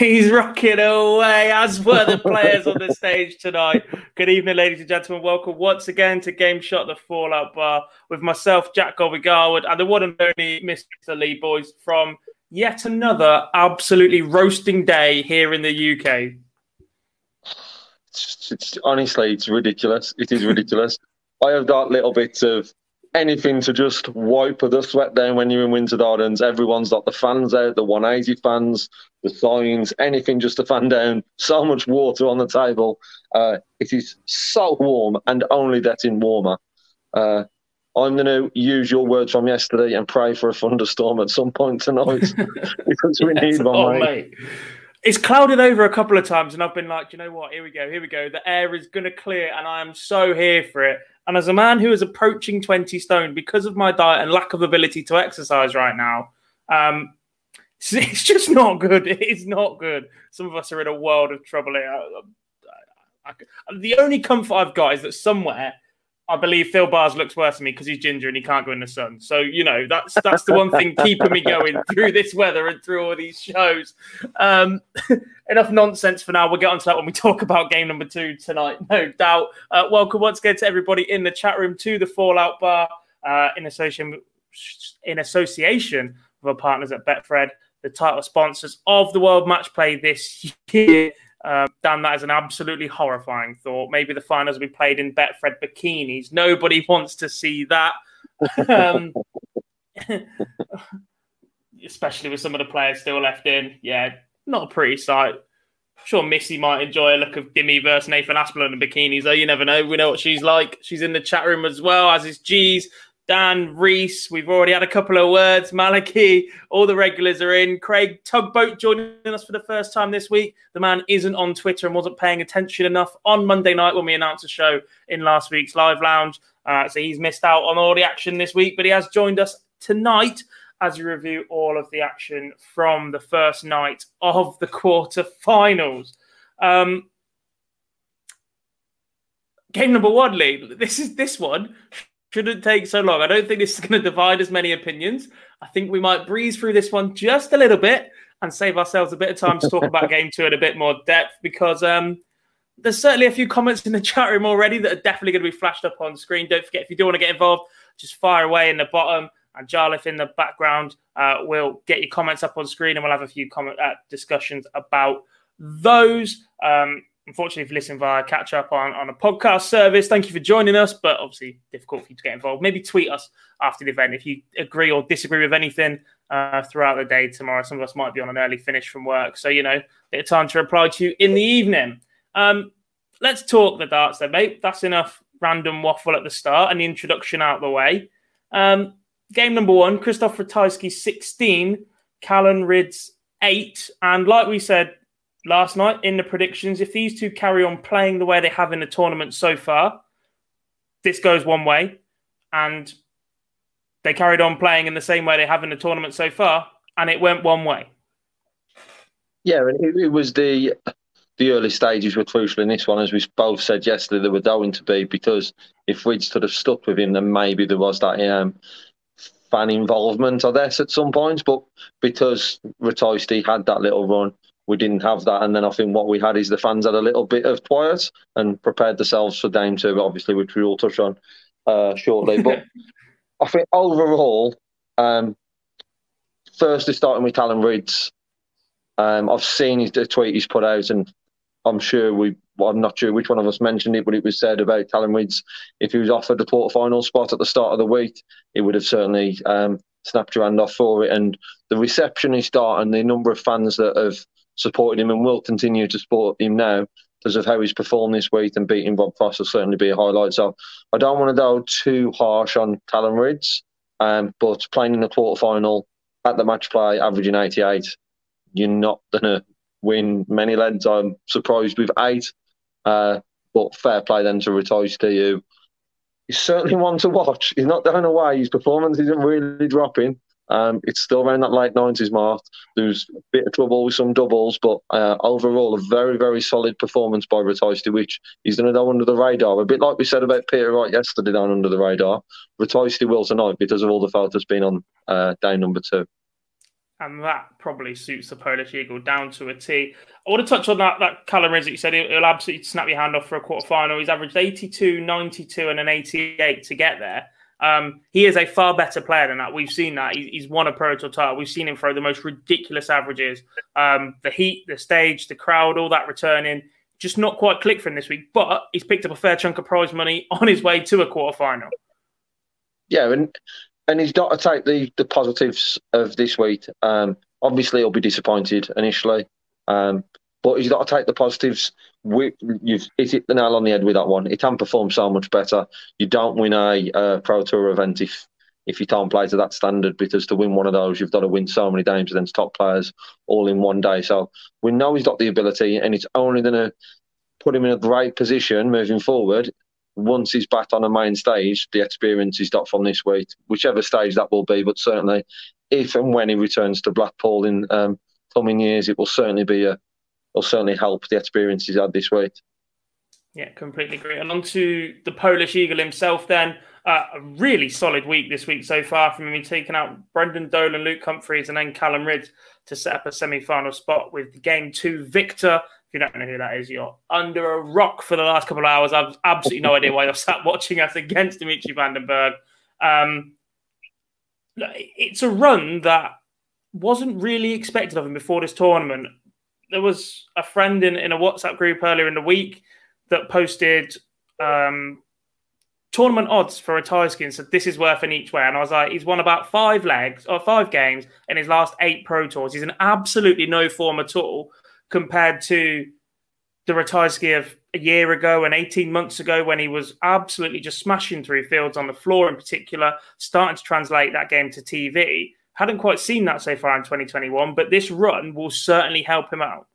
He's rocking away, as were the players on the stage tonight. Good evening, ladies and gentlemen. Welcome once again to Game Shot, the Fallout Bar, with myself, Jack Gobby Garwood, and the one and only Mr. Lee Boyce from yet another absolutely roasting day here in the UK. It's, it's, honestly, it's ridiculous. It is ridiculous. I have got little bits of anything to just wipe the sweat down when you're in Winter Gardens. Everyone's got the fans out, the 180 fans, the signs, anything just to fan down. So much water on the table. Uh, it is so warm and only getting warmer. Uh, I'm going to use your words from yesterday and pray for a thunderstorm at some point tonight because we yes, need one, oh, mate. mate. It's clouded over a couple of times, and I've been like, you know what? Here we go. Here we go. The air is going to clear, and I am so here for it. And as a man who is approaching 20 stone because of my diet and lack of ability to exercise right now, um, it's just not good. It is not good. Some of us are in a world of trouble. I, I, I, the only comfort I've got is that somewhere I believe Phil Bars looks worse than me because he's ginger and he can't go in the sun. So you know that's that's the one thing keeping me going through this weather and through all these shows. Um, enough nonsense for now. We'll get onto that when we talk about game number two tonight, no doubt. Uh, welcome once again to everybody in the chat room to the Fallout Bar uh, in association in association with our partners at Betfred, the title sponsors of the World Match Play this year. Um, Dan, that is an absolutely horrifying thought. Maybe the finals will be played in Betfred bikinis. Nobody wants to see that. Um, especially with some of the players still left in. Yeah, not a pretty sight. I'm sure Missy might enjoy a look of Dimmy versus Nathan Aspinall in bikinis, though. You never know. We know what she's like. She's in the chat room as well, as is G's. Dan, Reese, we've already had a couple of words. Maliki, all the regulars are in. Craig Tugboat joining us for the first time this week. The man isn't on Twitter and wasn't paying attention enough on Monday night when we announced a show in last week's live lounge. Uh, so he's missed out on all the action this week, but he has joined us tonight as we review all of the action from the first night of the quarterfinals. Um, game number one, Lee. This is this one shouldn't take so long. I don't think this is going to divide as many opinions. I think we might breeze through this one just a little bit and save ourselves a bit of time to talk about game two in a bit more depth because um, there's certainly a few comments in the chat room already that are definitely going to be flashed up on screen. Don't forget, if you do want to get involved, just fire away in the bottom. And Jarlath in the background uh, will get your comments up on screen and we'll have a few comment uh, discussions about those. Um, unfortunately, if you listen via catch up on, on a podcast service, thank you for joining us. But obviously, difficult for you to get involved. Maybe tweet us after the event if you agree or disagree with anything uh, throughout the day tomorrow. Some of us might be on an early finish from work. So, you know, bit of time to reply to you in the evening. Um, let's talk the darts then, mate. That's enough random waffle at the start and the introduction out the way. Um, game number one, Krzysztof Ratajski 16, Callan Rydz 8. And like we said last night in the predictions. If these two carry on playing the way they have in the tournament so far, this goes one way. And they carried on playing in the same way they have in the tournament so far, and it went one way. Yeah, and it, it was the the early stages were crucial in this one, as we both said yesterday, they were going to be because if we'd sort of stuck with him, then maybe there was that um, fan involvement, I guess, at some points. But because Ratajski had that little run, we didn't have that. And then I think what we had is the fans had a little bit of quiet and prepared themselves for Dame 2, obviously, which we will touch on uh, shortly. But I think overall, um, firstly, starting with Callan Rydz, um, I've seen his, the tweet he's put out, and I'm sure we, well, I'm not sure which one of us mentioned it, but it was said about Callan Rydz. If he was offered the quarter-final spot at the start of the week, he would have certainly um, snapped your hand off for it. And the reception he started and the number of fans that have supported him and will continue to support him now because of how he's performed this week and beating Bob Frost will certainly be a highlight. So I don't want to go too harsh on Callan Rydz, um, but playing in the quarter-final at the match play, averaging 88, you're not going to win many leads. I'm surprised with eight. Uh, but fair play then to Ratajski to you. He's certainly one to watch. He's not going away. His performance isn't really dropping. Um, it's still around that late 90s mark. There's a bit of trouble with some doubles, but uh, overall, a very, very solid performance by Ratajski, which he's going to go under the radar. A bit like we said about Peter Wright yesterday, down under the radar. Ratajski will tonight because of all the fault that's been on uh, day number two and that probably suits the Polish Eagle down to a T. I want to touch on that that Callan you said he'll absolutely snap your hand off for a quarter final. He's averaged 82, 92, and an 88 to get there. Um, he is a far better player than that. We've seen that. he's won a Pro Tour title. We've seen him throw the most ridiculous averages. Um, the heat, the stage, the crowd, all that returning. Just not quite click for him this week, but he's picked up a fair chunk of prize money on his way to a quarter final. Yeah, and and he's got to take the, the positives of this week. Um, obviously, he'll be disappointed initially, um, but he's got to take the positives. We, you've hit the nail on the head with that one. He can perform so much better. You don't win a Pro Tour event if if you can't play to that standard because to win one of those, you've got to win so many games against top players all in one day. So we know he's got the ability, and it's only going to put him in a great position moving forward once he's back on a main stage, the experience he's got from this week, whichever stage that will be, but certainly if and when he returns to Blackpool in um, coming years, it will certainly be a, will certainly help the experience he's had this week. Yeah, completely agree. And on to the Polish Eagle himself then. Uh, a really solid week this week so far from him. taking out Brendan Dolan, Luke Humphries, and then Callan Rydz to set up a semi final spot with game two victor if you don't know who that is, you're under a rock for the last couple of hours. I've absolutely no idea why you're sat watching us against Dimitri Van den Bergh. Um, it's a run that wasn't really expected of him before this tournament. There was a friend in, in a WhatsApp group earlier in the week that posted um, tournament odds for a skin. So this is worth an each way. And I was like, he's won about five legs or five games in his last eight pro tours. He's in absolutely no form at all compared to the Ratajski of a year ago and 18 months ago when he was absolutely just smashing through fields on the floor in particular, starting to translate that game to TV. Hadn't quite seen that so far in 2021, but this run will certainly help him out.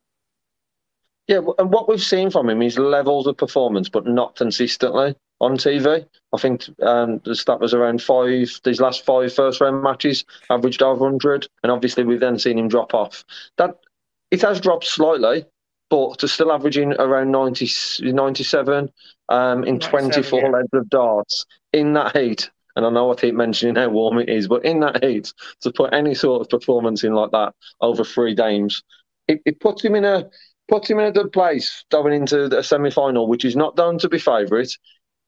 Yeah, and what we've seen from him is levels of performance, but not consistently on TV. I think um, the stat was around five, these last five first round matches, averaged over 100. And obviously, we've then seen him drop off. That it has dropped slightly, but to still averaging around 90, 97 um, in 24 yeah. legs of darts in that heat. And I know I keep mentioning how warm it is, but in that heat, to put any sort of performance in like that over three games, it, it puts him in a puts him in a good place going into a semi final, which is not down to be favourite.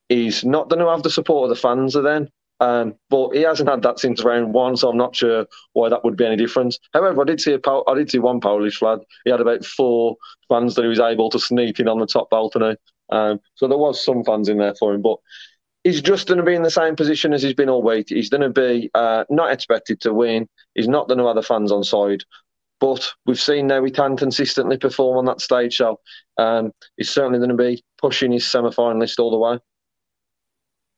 He's not going to have the support of the fans then. Um, but he hasn't had that since round one, so I'm not sure why that would be any different. However, I did see a I did see one Polish lad. He had about four fans that he was able to sneak in on the top balcony. Um, so there was some fans in there for him, but he's just going to be in the same position as he's been all week. He's going to be uh, not expected to win. He's not going to have the fans on side. But we've seen now he can consistently perform on that stage, so um, he's certainly going to be pushing his semi-finalist all the way.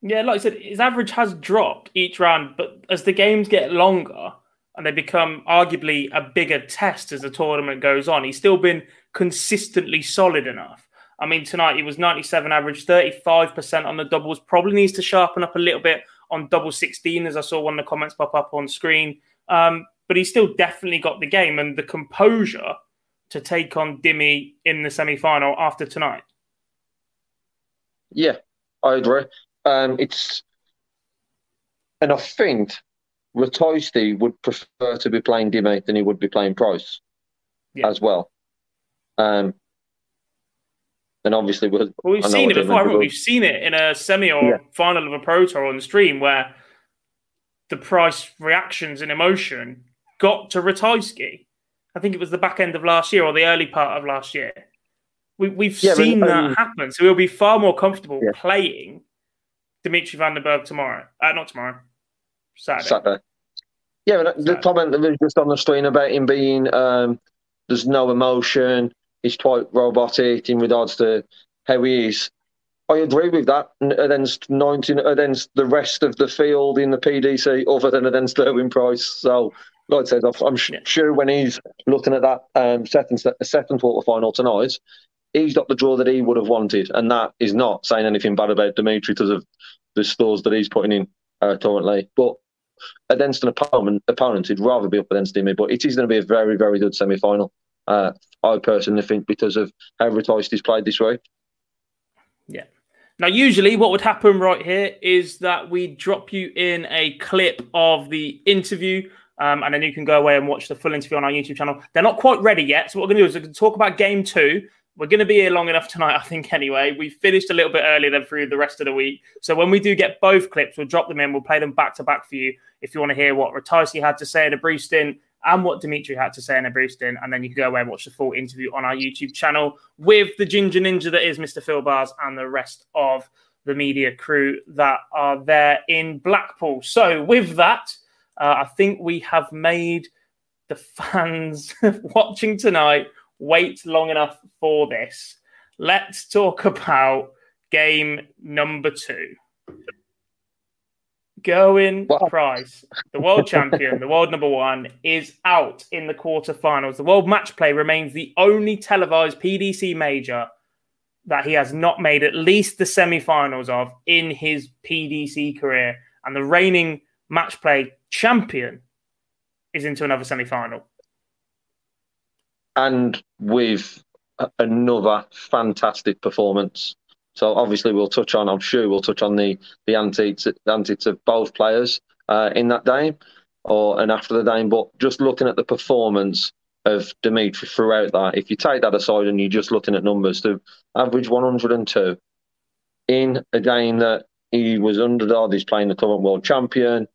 Yeah, like I said, his average has dropped each round, but as the games get longer and they become arguably a bigger test as the tournament goes on, he's still been consistently solid enough. I mean, tonight he was 97 average, 35% on the doubles. Probably needs to sharpen up a little bit on double 16, as I saw one of the comments pop up on screen. Um, but he still definitely got the game and the composure to take on Dimmy in the semi final after tonight. Yeah, I agree. Um, it's and I think Ratajski would prefer to be playing Dime than he would be playing Price yeah. as well. Um, and obviously, we'll, well, we've seen it before, haven't we? We've seen it in a semi or yeah. final of a pro tour on the stream where the price reactions and emotion got to Ratajski. I think it was the back end of last year or the early part of last year. We, have yeah, seen that um, happen, so we'll be far more comfortable yeah. playing Dimitri Van den Bergh tomorrow. Uh, not tomorrow, Saturday. Saturday. Yeah, but the comment that was just on the screen about him being um, there's no emotion, he's quite robotic in regards to how he is. I agree with that against 19 against the rest of the field in the PDC, other than against Gerwyn Price. So, like I said, I'm sure when he's looking at that um, second second quarter final tonight, he's got the draw that he would have wanted, and that is not saying anything bad about Dimitri because of the stores that he's putting in uh, currently. But against an opponent, opponent, he'd rather be up against him. But it is going to be a very, very good semi final. Uh, I personally think because of how Ratajski he's played this way. Yeah. Now, usually, what would happen right here is that we drop you in a clip of the interview. Um, and then you can go away and watch the full interview on our YouTube channel. They're not quite ready yet. So, what we're going to do is we're going to talk about game two we're going to be here long enough tonight, I think, anyway. We finished a little bit earlier than through the rest of the week. So when we do get both clips, we'll drop them in. We'll play them back to back for you if you want to hear what Ratajski had to say in a brief stint and what Dimitri had to say in a brief. And then you can go away and watch the full interview on our YouTube channel with the Ginger Ninja that is Mr. Phil Bars and the rest of the media crew that are there in Blackpool. So with that, uh, I think we have made the fans watching tonight wait long enough for this. Let's talk about game number two. Gerwyn Price, the world champion, the world number one, is out in the quarterfinals. The world match play remains the only televised PDC major that he has not made at least the semi-finals of in his PDC career. And the reigning match play champion is into another semi-final and with another fantastic performance. So obviously we'll touch on. I'm sure we'll touch on the the antics antics of both players uh, in that game or and after the game. But just looking at the performance of Dimitri throughout that, if you take that aside and you're just looking at numbers, to average 102 in a game that he was underdog, he's playing the current world champion.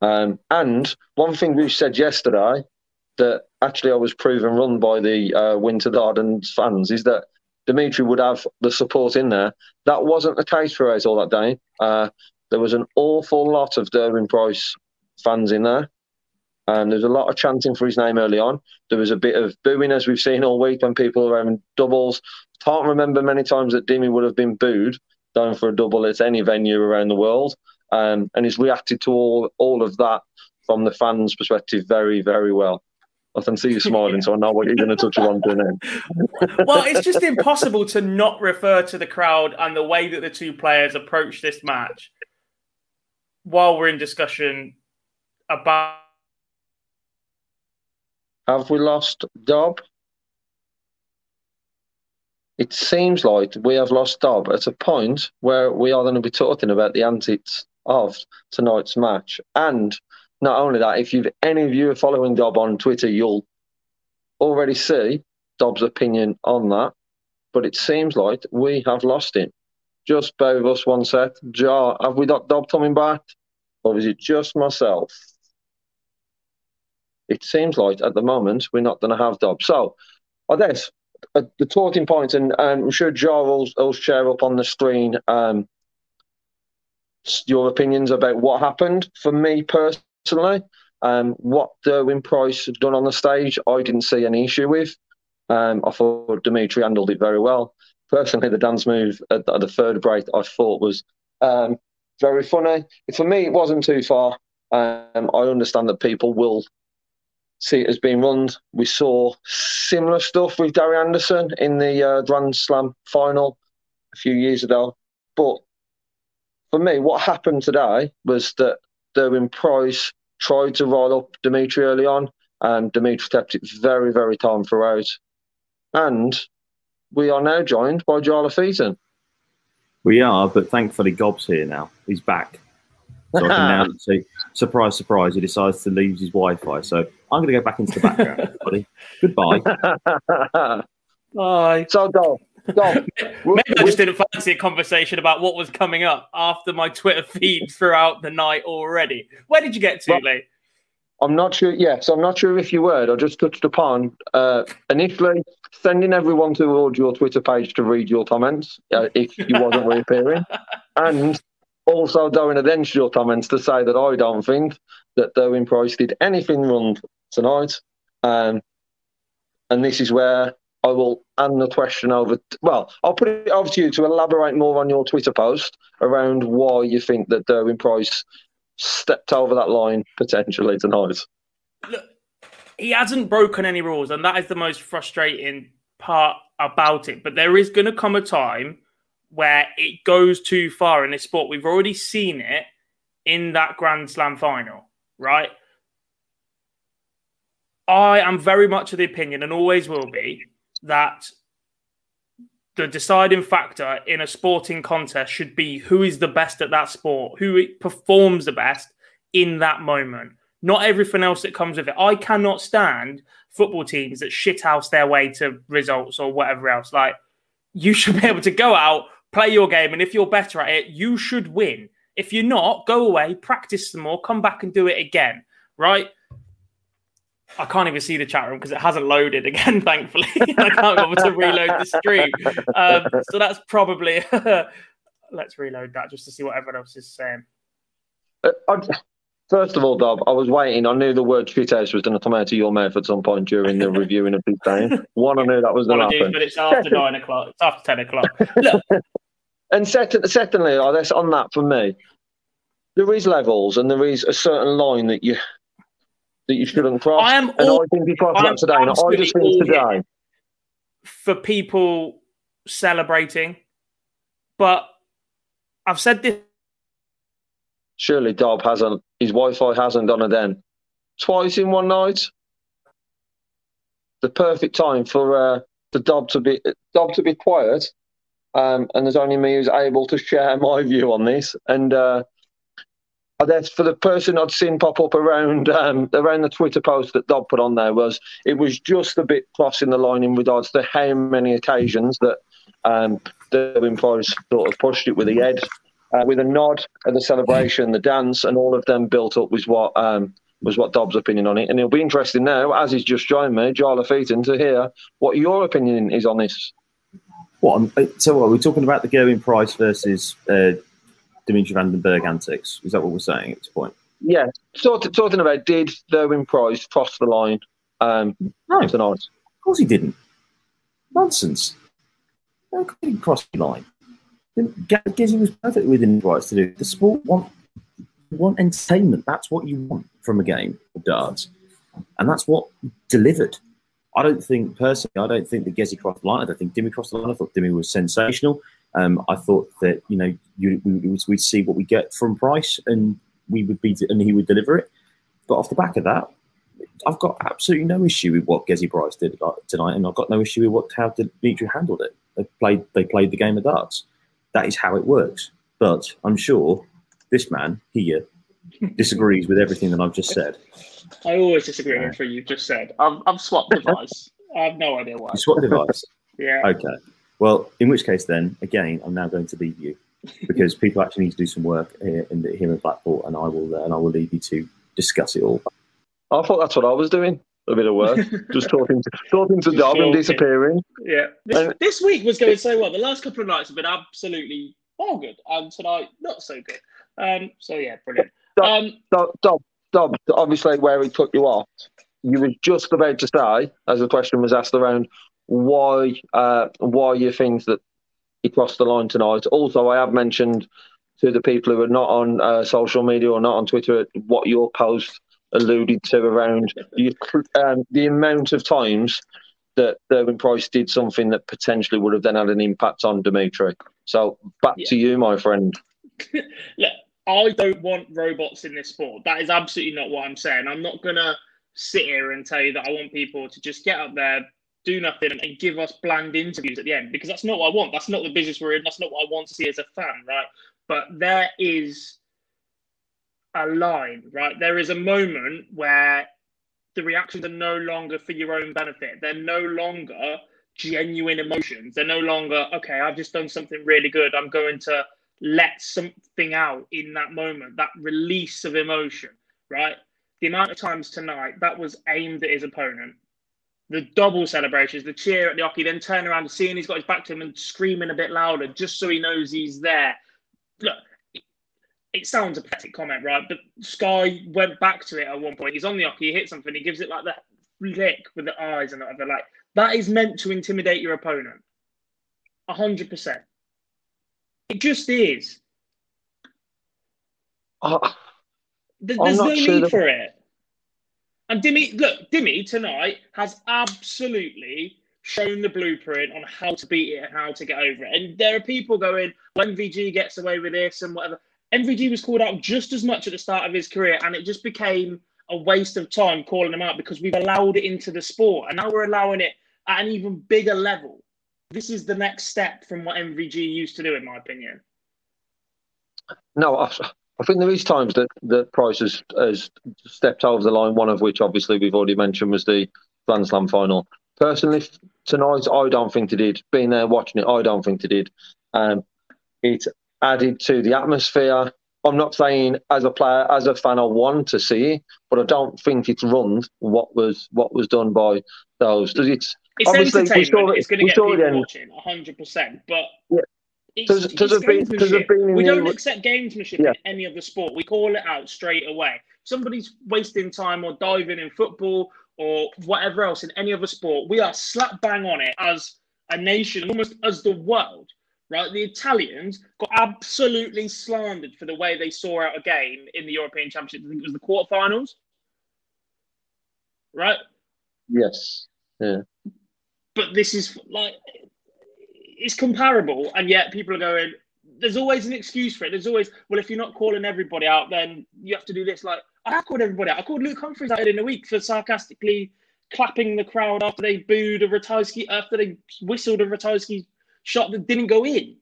Um, and one thing we said yesterday that actually I was proven wrong by the uh, Winter Gardens fans is that Dimitri would have the support in there. That wasn't the case for us all that day. Uh, there was an awful lot of Gerwyn Price fans in there. And there's a lot of chanting for his name early on. There was a bit of booing, as we've seen all week, when people were having doubles. Can't remember many times that Dimi would have been booed down for a double at any venue around the world. Um, and he's reacted to all all of that from the fans' perspective very, very well. I can see you smiling, so I know what you're going to touch on to then. well, it's just impossible to not refer to the crowd and the way that the two players approach this match while we're in discussion about. Have we lost Gob? It seems like we have lost Gob at a point where we are going to be talking about the antics of tonight's match and not only that, if you've any of you are following Gob on Twitter, you'll already see Gob's opinion on that. But it seems like we have lost him. Just both of us one set. Jar, have we got Gob coming back? Or is it just myself? It seems like at the moment we're not going to have Gob. So I guess uh, the talking points, point, and um, I'm sure Jar will, will share up on the screen um, your opinions about what happened. For me personally, personally. Um, what Gerwyn Price had done on the stage, I didn't see any issue with. Um, I thought Dimitri handled it very well. Personally, the dance move at, at the third break I thought was um, very funny. For me, it wasn't too far. Um, I understand that people will see it as being run. We saw similar stuff with Gary Anderson in the uh, Grand Slam final a few years ago. But for me, what happened today was that Gerwyn Price tried to roll up Dimitri early on, and Dimitri kept it very, very calm throughout. And we are now joined by Jarlath Featon. We are, but thankfully Gob's here now. He's back. So I can now see, surprise, surprise, he decides to leave his Wi Fi. So I'm going to go back into the background, everybody. Goodbye. Bye. So, Dom, Maybe I just didn't fancy a conversation about what was coming up after my Twitter feed throughout the night already. Where did you get to, Well- Lee? I'm not sure. Yes, I'm not sure if you were. I just touched upon uh, initially sending everyone towards your Twitter page to read your comments uh, if you wasn't reappearing, and also going against your comments to say that I don't think that Gerwyn Price did anything wrong tonight, um, and this is where I will hand the question over. well, I'll put it over to you to elaborate more on your Twitter post around why you think that Gerwyn Price stepped over that line potentially tonight. Look, he hasn't broken any rules, and that is the most frustrating part about it. But there is going to come a time where it goes too far in this sport. We've already seen it in that Grand Slam final, right? I am very much of the opinion, and always will be, that the deciding factor in a sporting contest should be who is the best at that sport, who performs the best in that moment, not everything else that comes with it. I cannot stand football teams that shithouse their way to results or whatever else. Like, you should be able to go out, play your game, and if you're better at it, you should win. If you're not, go away, practice some more, come back and do it again, right? I can't even see the chat room because it hasn't loaded again, thankfully. I can't bother to reload the stream. Um, so that's probably. let's reload that just to see what everyone else is saying. Uh, first of all, Gob, I was waiting. I knew the word shithouse was going to come out of your mouth at some point during the reviewing of this game. One, I knew that was going to happen. but it's after nine o'clock. It's after ten o'clock. Look, And second, secondly, I guess on that for me, there is levels and there is a certain line that you that you shouldn't cross. I am and all- I think he crossed that today. And I just think today, for people celebrating, but I've said this surely Gob hasn't, his Wi-Fi hasn't done it then. Twice in one night. The perfect time for uh, the Gob to be Gob to be quiet. Um, and there's only me who's able to share my view on this. And uh, Guess for the person I'd seen pop up around um, around the Twitter post that Gob put on there was it was just a bit crossing the line in regards to how many occasions that um, Gerwyn sort of pushed it with the head, uh, with a nod at the celebration, the dance, and all of them built up was what um, was what Gob's opinion on it. And it'll be interesting now, as he's just joined me, Jarlath Featon, to hear what your opinion is on this. What? So, what? We're talking about the going Price versus uh, Dimitri Van den Bergh antics. Is that what we're saying at this point? Yeah, sort of, talking about did Gerwyn Price cross the line um, No, of course he didn't. Nonsense. No, he didn't cross the line. Gezzy was perfect within his rights to do. The sport want want entertainment. That's what you want from a game of darts, and that's what delivered. I don't think personally. I don't think that Gezzy crossed the line. I don't think Dimmy crossed the line. I thought Dimmy was sensational. Um, I thought that you know you, we, we'd see what we get from Price, and we would be and he would deliver it. But off the back of that, I've got absolutely no issue with what Gezzy Price did tonight, and I've got no issue with what how Dimitri handled it. They played they played the game of darts. That is how it works. But I'm sure this man here disagrees with everything that I've just said. I always disagree with what you've just said. I've, I've swapped device. I have no idea why. You swap device. Yeah. Okay. Well, in which case, then again, I'm now going to leave you because people actually need to do some work here in the, here in Blackpool, and I will uh, and I will leave you to discuss it all. I thought that's what I was doing. A bit of work, just talking to talking to Just Gob and disappearing. Yeah. This, And- this week was going so well. The last couple of nights have been absolutely all good, and tonight not so good. Um. So yeah, brilliant. Um. Gob, Gob, Gob, obviously where he took you off, you were just about to say, as the question was asked around, why uh, why you think that he crossed the line tonight. Also, I have mentioned to the people who are not on uh, social media or not on Twitter what your post alluded to around the, um, the amount of times that Gerwyn Price did something that potentially would have then had an impact on Dimitri. So back Yeah. to you, my friend. Look, I don't want robots in this sport. That is absolutely not what I'm saying. I'm not gonna sit here and tell you that I want people to just get up there, do nothing, and give us bland interviews at the end because that's not what I want. That's not the business we're in. That's not what I want to see as a fan, right? But there is a line, right? There is a moment where the reactions are no longer for your own benefit. They're no longer genuine emotions. They're no longer, okay, I've just done something really good. I'm going to let something out in that moment, that release of emotion, right? The amount of times tonight that was aimed at his opponent, the double celebrations, the cheer at the hockey, then turn around and seeing he's got his back to him and screaming a bit louder just so he knows he's there. Look, it sounds a pathetic comment, right? But Sky went back to it at one point. He's on the hockey, he hits something, he gives it like the flick with the eyes and whatever. Like that is meant to intimidate your opponent. A hundred percent. It just is. Uh, There's no sure need that... for it. And Dimmy, look, Dimmy tonight has absolutely shown the blueprint on how to beat it and how to get over it. And there are people going, when MVG gets away with this and whatever. MVG was called out just as much at the start of his career, and it just became a waste of time calling him out because we've allowed it into the sport, and now we're allowing it at an even bigger level. This is the next step from what MVG used to do, in my opinion. No, I, think there is times that that Price has, has stepped over the line. One of which, obviously, we've already mentioned was the Grand Slam final. Personally, tonight, I don't think they did. Being there watching it, I don't think they did. Um, it added to the atmosphere. I'm not saying as a player, as a fan, I want to see it, but I don't think it's run what was what was done by those. Does it? It's entertainment. it's going to get people watching, 100. percent But yeah. It's, does, does it's been, does been we don't accept gamesmanship yeah. in any other sport. We call it out straight away. Somebody's wasting time or diving in football or whatever else in any other sport. We are slap bang on it as a nation, almost as the world right? The Italians got absolutely slandered for the way they saw out a game in the European Championship. I think it was the quarterfinals, right? Yes. Yeah. But this is like it's comparable, and yet people are going. There's always an excuse for it. There's always well, if you're not calling everybody out, then you have to do this. Like I called everybody out. I called Luke Humphries out in a week for sarcastically clapping the crowd after they booed a Ratajski, after they whistled a Ratajski shot that didn't go in.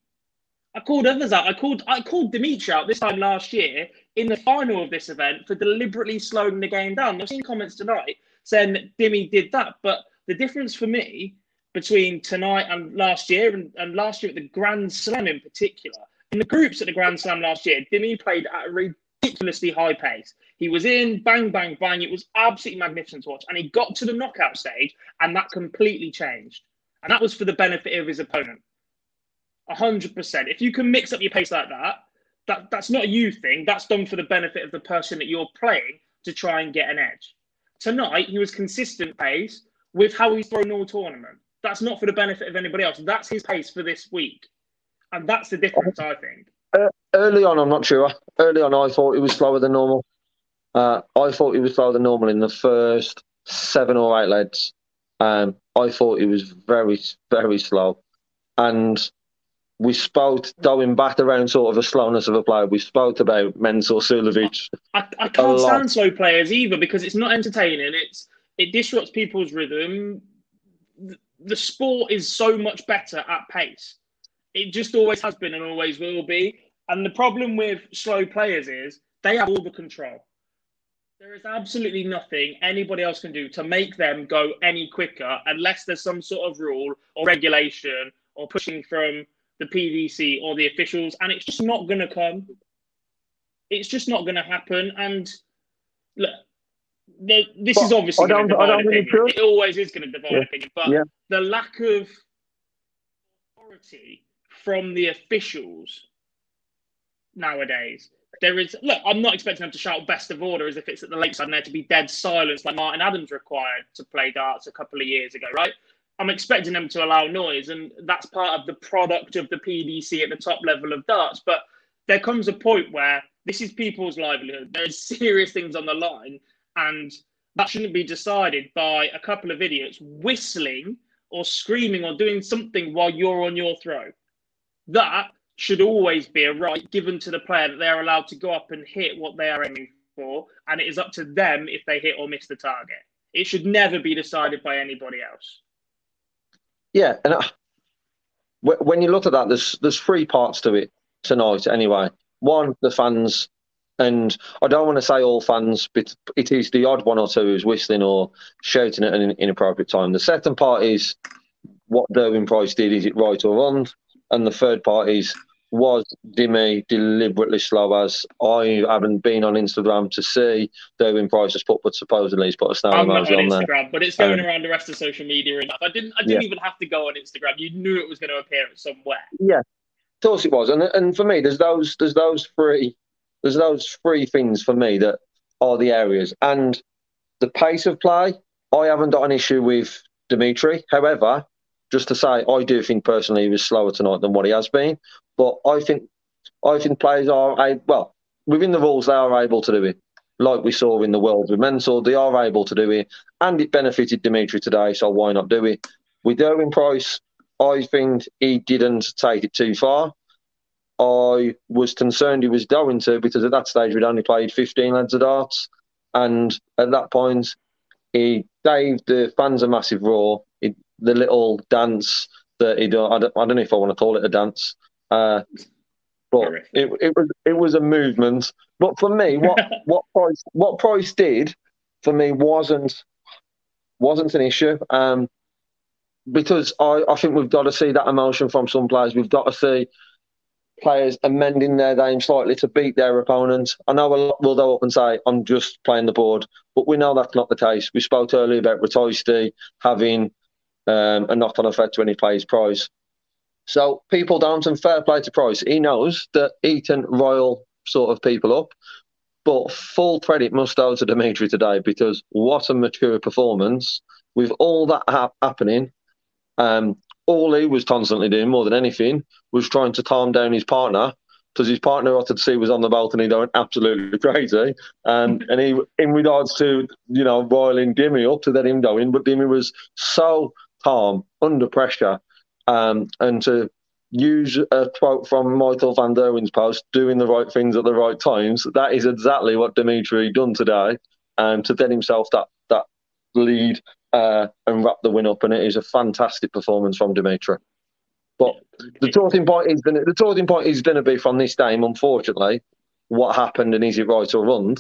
I called others out. I called I called Dimitri out this time last year in the final of this event for deliberately slowing the game down. I've seen comments tonight saying that Dimmy did that, but the difference for me between tonight and last year, and, and last year at the Grand Slam in particular, in the groups at the Grand Slam last year, Dimmy played at a ridiculously high pace. He was in, bang, bang, bang. It was absolutely magnificent to watch. And he got to the knockout stage, and that completely changed. And that was for the benefit of his opponent hundred percent. If you can mix up your pace like that, that that's not a you thing. That's done for the benefit of the person that you're playing to try and get an edge. Tonight, he was consistent pace with how he's thrown all tournament. That's not for the benefit of anybody else. That's his pace for this week, and that's the difference, I think. Uh, early on, I'm not sure. Early on, I thought it was slower than normal. Uh, I thought it was slower than normal in the first seven or eight legs. Um, I thought it was very, very slow, and we spoke going back around sort of the slowness of a player. We spoke about Mensur Suljovic. I, I can't stand slow players either because it's not entertaining. It's it disrupts people's rhythm. The sport is so much better at pace. It just always has been and always will be. And the problem with slow players is they have all the control. There is absolutely nothing anybody else can do to make them go any quicker unless there's some sort of rule or regulation or pushing from the PDC or the officials, and it's just not going to come. It's just not going to happen. And look, the, this but is obviously going to divide opinion. Really it always is going to divide yeah. opinion. But yeah. the lack of authority from the officials nowadays. There is look. I'm not expecting them to shout "best of order" as if it's at the lakeside and there to be dead silence like Martin Adams required to play darts a couple of years ago, right? I'm expecting them to allow noise, and that's part of the product of the PDC at the top level of darts. But there comes a point where this is people's livelihood. There's serious things on the line, and that shouldn't be decided by a couple of idiots whistling or screaming or doing something while you're on your throw. That should always be a right given to the player that they're allowed to go up and hit what they are aiming for, and it is up to them if they hit or miss the target. It should never be decided by anybody else. Yeah, and uh, when you look at that, there's there's three parts to it tonight. Anyway, one, the fans, and I don't want to say all fans, but it is the odd one or two who's whistling or shouting at an inappropriate time. The second part is what Gerwyn Price did, is it right or wrong? And the third part is, was Dimmy deliberately slow as I haven't been on Instagram to see Gerwyn Price has put, but supposedly he's put a I'm emoji on on there. But it's going Um, around the rest of social media enough. I didn't. I didn't Yeah. even have to go on Instagram. You knew it was going to appear somewhere. Yeah, of course it was. And and for me, there's those there's those three there's those three things for me that are the areas. And the pace of play, I haven't got an issue with Dimitri. However, just to say, I do think personally he was slower tonight than what he has been. But I think I think players are well within the rules they are able to do it. Like we saw in the world with Mensur, they are able to do it, and it benefited Dimitri today. So why not do it? With Gerwyn Price, I think he didn't take it too far. I was concerned he was going to because at that stage we'd only played 15 lads of darts. And at that point, he gave the fans a massive roar. He, the little dance that he done, I don't, I don't know if I want to call it a dance, uh, but it, it was it was a movement. But for me, what what Price what Price did for me wasn't wasn't an issue. Um, because I, I think we've got to see that emotion from some players. We've got to see players amending their game slightly to beat their opponent. I know a lot will go up and say, I'm just playing the board, but we know that's not the case. We spoke earlier about Ratajski having um, a knock on effect when he plays Price. So people don't, fair play to Price. He knows that can royal sort of people up. But full credit must go to Dimitri today because what a mature performance with all that hap happening. Um, all he was constantly doing more than anything was trying to calm down his partner because his partner I could see was on the balcony going absolutely crazy. Um, and he, in regards to you know roiling Dimmy up to let him go in, but Dimmy was so calm under pressure, um, and to use a quote from Michael van Gerwen's post, doing the right things at the right times. That is exactly what Dimitri done today, and to get himself that that lead uh, and wrap the win up, and it is a fantastic performance from Dimitri. But the talking point is gonna, the talking point is going to be from this game, unfortunately, what happened and is it right or wrong,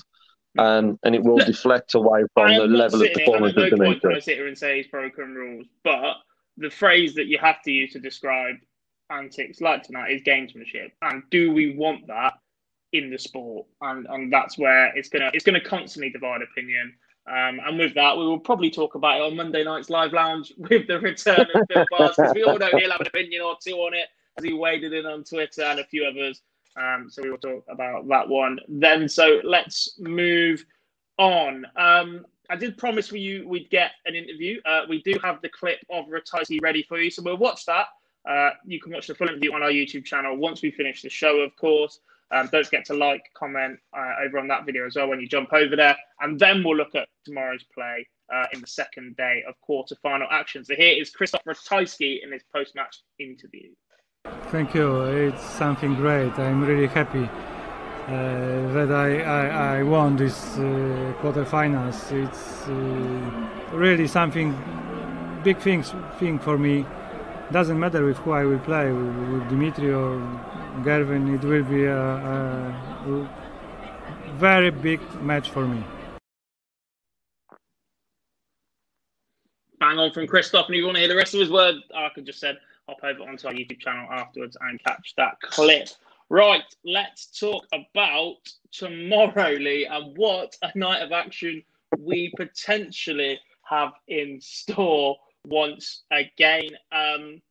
um, and it will Look, deflect away from the level of here- performance and of no point can I sit here and say he's broken rules, but the phrase that you have to use to describe antics like tonight is gamesmanship. And do we want that in the sport? And and that's where it's gonna it's gonna constantly divide opinion. Um, and with that, we will probably talk about it on Monday night's live lounge with the return of Bill Bars because we all know he'll have an opinion or two on it as he waded in on Twitter and a few others. Um, so we will talk about that one then. So let's move on. Um, I did promise you we'd get an interview. Uh, we do have the clip of Ratajski ready for you, so we'll watch that. Uh, you can watch the full interview on our YouTube channel once we finish the show, of course. Um, don't forget to like, comment uh, over on that video as well when you jump over there. And then we'll look at tomorrow's play uh, in the second day of quarter-final action. So here is Krzysztof Ratajski in his post-match interview. Thank you. It's something great. I'm really happy uh, that I, I, I won this uh, quarterfinals. It's uh, really something big things thing for me. Doesn't matter with who I will play, with, with Dimitri or Gerwyn. It will be a, a very big match for me. bang on from Krzysztof. And if you want to hear the rest of his word, I just said, hop over onto our YouTube channel afterwards and catch that clip. Right, let's talk about tomorrow, Lee, and what a night of action we potentially have in store once again. Um,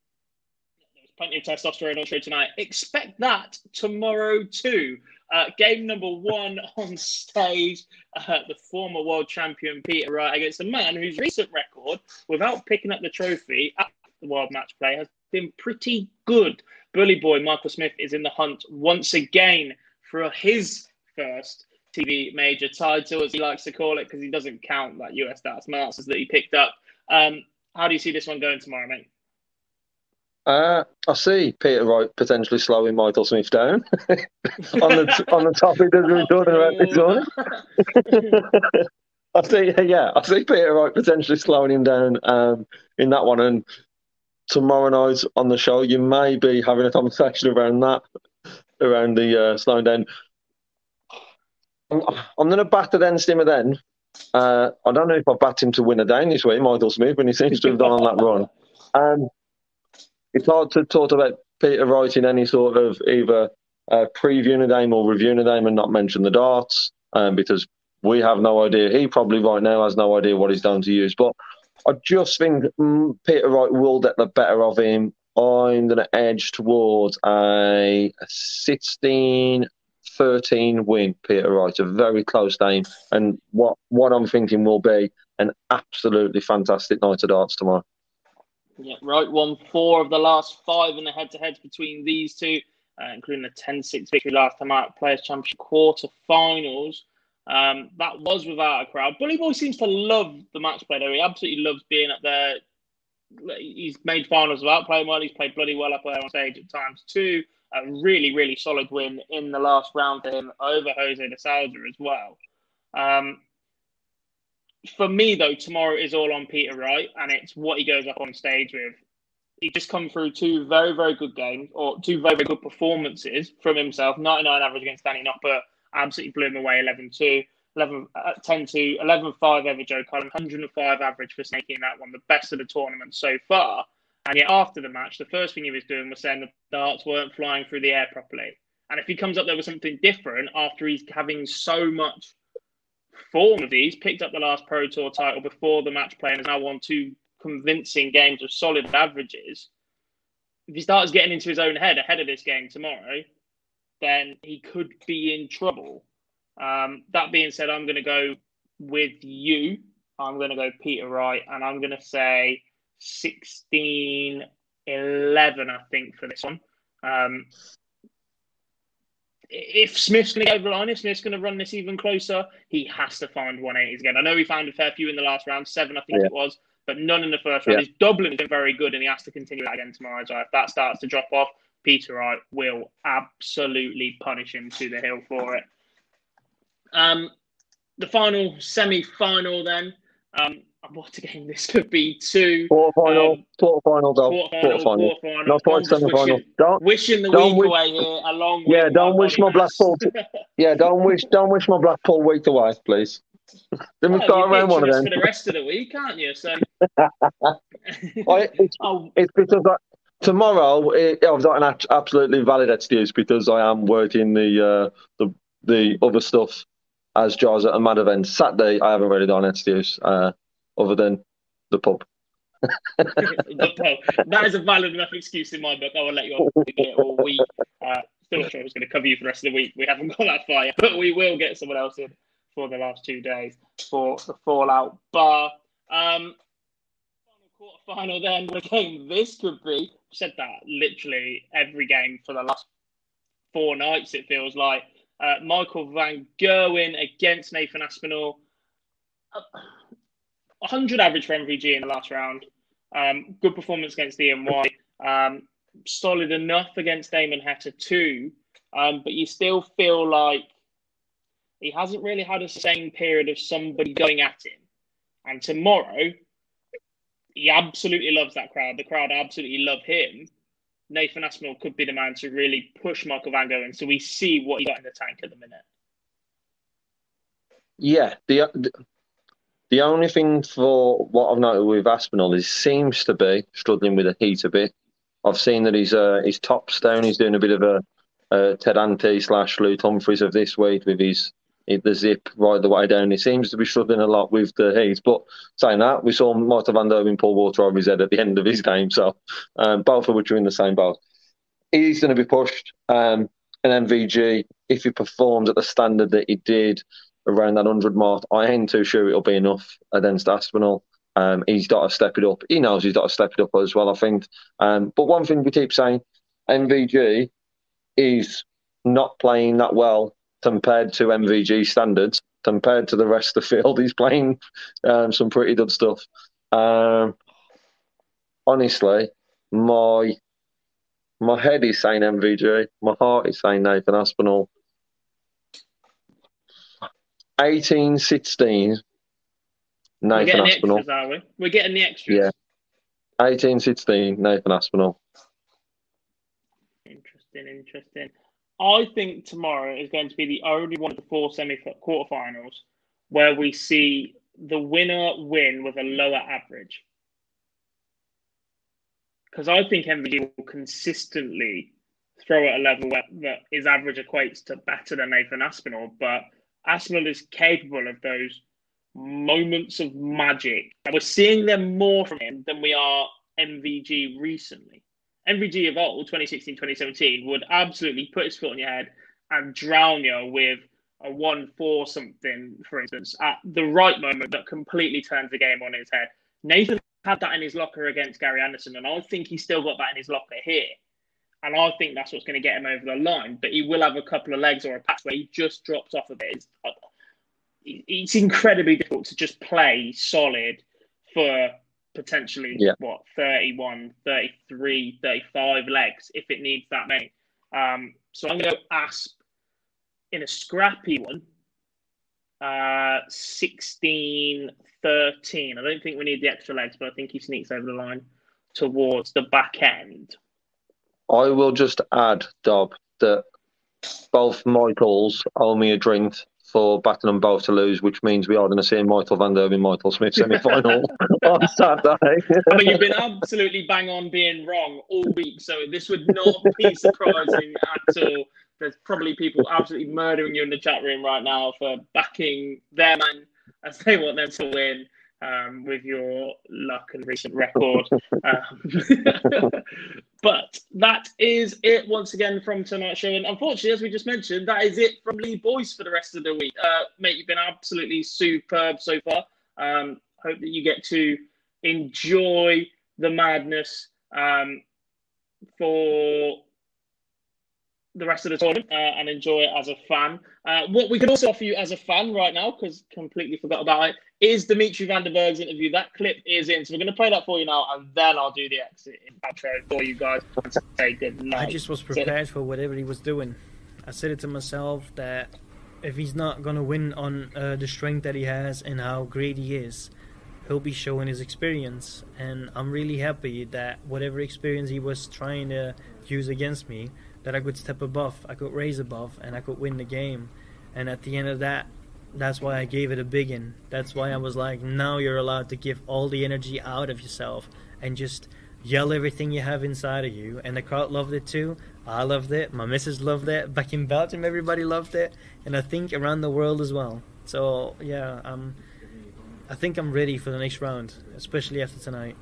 plenty of testosterone on show tonight. Expect that tomorrow too. Uh, game number one on stage, uh, the former world champion Peter Wright against a man whose recent record, without picking up the trophy at the World Match Play, has been pretty good. Bully boy Michael Smith is in the hunt once again for his first TV major title, as he likes to call it, because he doesn't count that US Darts Masters that he picked up. Um, how do you see this one going tomorrow, mate? Uh, I see Peter Wright potentially slowing Michael Smith down on the on the topic that we were talking about this morning. I see, yeah, I see Peter Wright potentially slowing him down um, in that one. And tomorrow night on the show, you may be having a conversation around that, around the uh, slowing down. I'm, I'm going to batter then Stimmer then. Uh, I don't know if I bat him to win a down this way, Michael Smith, when he seems to have done on that run. Um, it's hard to talk about Peter Wright in any sort of either uh, previewing a game or reviewing a game and not mention the darts um, because we have no idea. He probably right now has no idea what he's going to use. But I just think mm, Peter Wright will get the better of him. I'm going to edge towards a 16 13 win, Peter Wright. A very close game. And what, what I'm thinking will be an absolutely fantastic night of darts tomorrow. Yeah, right. Won four of the last five in the head to heads between these two, uh, including a 10 6 victory last time out, Players' Championship quarter finals. Um, that was without a crowd. Bully Boy seems to love the match play, though. He absolutely loves being up there. He's made finals without playing well. He's played bloody well up there on stage at times, too. A really, really solid win in the last round for him over Jose de Sousa as well. Um, for me, though, tomorrow is all on Peter Wright, and it's what he goes up on stage with. He just come through two very, very good games, or two very, very good performances from himself. 99 average against Danny Noppert, absolutely blew him away 11 2. 11, uh, 10 to 11 5 over Joe Cullen, 105 average for snaking that one, the best of the tournament so far. And yet, after the match, the first thing he was doing was saying the darts weren't flying through the air properly. And if he comes up there with something different after he's having so much form of these, picked up the last Pro Tour title before the match play and has now won two convincing games of solid averages. If he starts getting into his own head ahead of this game tomorrow, then he could be in trouble. Um, that being said, I'm going to go with you. I'm going to go Peter Wright, and I'm going to say 16 11, I think, for this one. Um, if Smith's going to get over the line, if Smith's going to run this even closer, he has to find 180s again. I know he found a fair few in the last round, seven, I think yeah. it was, but none in the first round. Yeah. His doubling has been very good, and he has to continue that again tomorrow. So if that starts to drop off, Peter Wright will absolutely punish him to the hill for it. Um, the final semi-final then. Um, what a game this could be too. Quarter final, um, quarter final, quarter final, quarter final. Not quite semi final. Don't wishing the don't week wish, away here along. Yeah, don't wish my Blackpool. Yeah, don't wish, don't wish my Blackpool week away, please. Then we've got around one of them for the rest of the week, aren't you? So, I, it's, oh. it's because I, tomorrow it, I've got an absolutely valid excuse because I am working the uh, the the other stuff as jars at a mad event. Saturday I haven't really got an excuse. Uh, other than the pub. the pub. That is a valid enough excuse in my book. I will let you off it all week. Uh, still not sure I was going to cover you for the rest of the week. We haven't got that far yet, but we will get someone else in for the last two days for the Fallout Bar. Um, final quarterfinal then, what a game this could be. Said that literally every game for the last four nights, it feels like. Uh, Michael Van Gerwen against Nathan Aspinall. Uh, 100 average for MVG in the last round. Um, good performance against EMY. Um, solid enough against Damon Heta too. Um, but you still feel like he hasn't really had a same period of somebody going at him. And tomorrow, he absolutely loves that crowd. The crowd absolutely love him. Nathan Aspinall could be the man to really push Michael Van Gerwen. So we see what he got in the tank at the minute. Yeah, the the only thing for what I've noted with Aspinall is seems to be struggling with the heat a bit. I've seen that he's uh, his top's down. He's doing a bit of a uh, Ted Ante slash Luke Humphries of this week with his the zip right the way down. He seems to be struggling a lot with the heat. But saying that, we saw Michael Van Der pull water over his head at the end of his game. So um, both of which are in the same boat. He's going to be pushed. Um, and MVG, if he performs at the standard that he did around that 100 mark. I ain't too sure it'll be enough against Aspinall. Um, he's got to step it up. He knows he's got to step it up as well, I think. Um, but one thing we keep saying, MVG is not playing that well compared to MVG standards. Compared to the rest of the field, he's playing um, some pretty good stuff. Um, honestly, my my head is saying MVG, my heart is saying Nathan Aspinall. 1816. Nathan We're getting Aspinall. Extras, are we? We're getting the extras. Yeah. 1816, Nathan Aspinall. Interesting, interesting. I think tomorrow is going to be the only one of the four semi quarterfinals where we see the winner win with a lower average. because I think MVG will consistently throw at a level that, that his average equates to better than Nathan Aspinall, but Aspinall is capable of those moments of magic. And we're seeing them more from him than we are MVG recently. MVG of old, 2016, 2017, would absolutely put his foot on your head and drown you with a 1 4 something, for instance, at the right moment that completely turns the game on his head. Nathan had that in his locker against Gary Anderson, and I think he's still got that in his locker here. And I think that's what's going to get him over the line. But he will have a couple of legs or a patch where he just drops off a bit. It's, it's incredibly difficult to just play solid for potentially yeah. what 31 33 35 legs if it needs that many um, so i'm going to asp in a scrappy one uh, 16 13 i don't think we need the extra legs but i think he sneaks over the line towards the back end i will just add Gob that both michaels owe me a drink for backing them both to lose, which means we are going to see Michael Van Der and Michael Smith semi final on Saturday. I mean, you've been absolutely bang on being wrong all week, so this would not be surprising at all. There's probably people absolutely murdering you in the chat room right now for backing them and as they want them to win um, with your luck and recent record. Um, but that is it once again from tonight's show. And unfortunately, as we just mentioned, that is it from Lee Boyce for the rest of the week. Uh, mate, you've been absolutely superb so far. Um, hope that you get to enjoy the madness um, for the rest of the tournament uh, and enjoy it as a fan. Uh, what we can also offer you as a fan right now, because completely forgot about it, is Dimitri Van den Bergh's interview. That clip is in, so we're going to play that for you now, and then I'll do the exit outro for you guys. Say good night. I just was prepared for whatever he was doing. I said it to myself that if he's not going to win on uh, the strength that he has and how great he is, he'll be showing his experience. And I'm really happy that whatever experience he was trying to use against me, that I could step above, I could raise above, and I could win the game. And at the end of that, that's why I gave it a big in. That's why I was like, now you're allowed to give all the energy out of yourself and just yell everything you have inside of you. And the crowd loved it too. I loved it. My missus loved it. Back in Belgium, everybody loved it. And I think around the world as well. So, yeah, um, I think I'm ready for the next round, especially after tonight.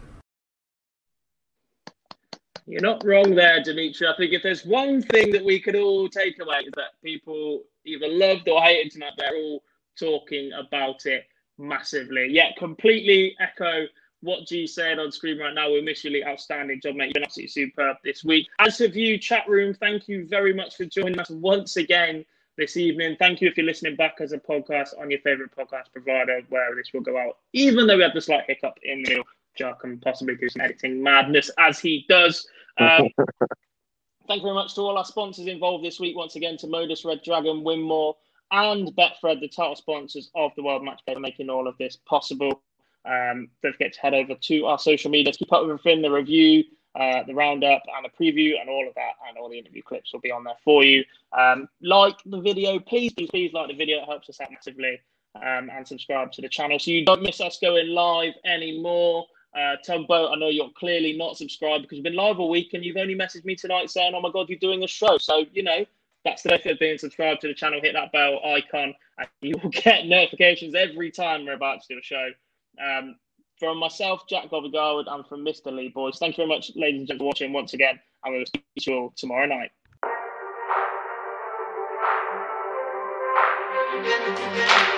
You're not wrong there, Dimitri. I think if there's one thing that we could all take away is that people either loved or hated tonight, they're all talking about it massively. Yeah, completely echo what G said on screen right now. We miss you, outstanding job, mate. You've been absolutely superb this week. As of you, chat room, thank you very much for joining us once again this evening. Thank you if you're listening back as a podcast on your favorite podcast provider, where this will go out. Even though we had the slight hiccup in the Jar can possibly do some editing madness as he does. Um, thank you very much to all our sponsors involved this week. Once again, to Modus, Red Dragon, Winmau, and Betfred, the title sponsors of the World Match Play, for making all of this possible. Um, don't forget to head over to our social media to keep up with everything, the review, uh, the roundup, and the preview, and all of that, and all the interview clips will be on there for you. Um, like the video, please, please, please like the video. It helps us out massively. Um, and subscribe to the channel so you don't miss us going live anymore. Uh, Tugboat, I know you're clearly not subscribed because you've been live all week and you've only messaged me tonight saying, oh my God, you're doing a show. So, you know, that's the benefit of being subscribed to the channel. Hit that bell icon and you will get notifications every time we're about to do a show. Um, from myself, Jack Gobby Garwood, and from Mr. Lee Boyce, thank you very much, ladies and gentlemen, for watching once again. And we will see you all tomorrow night.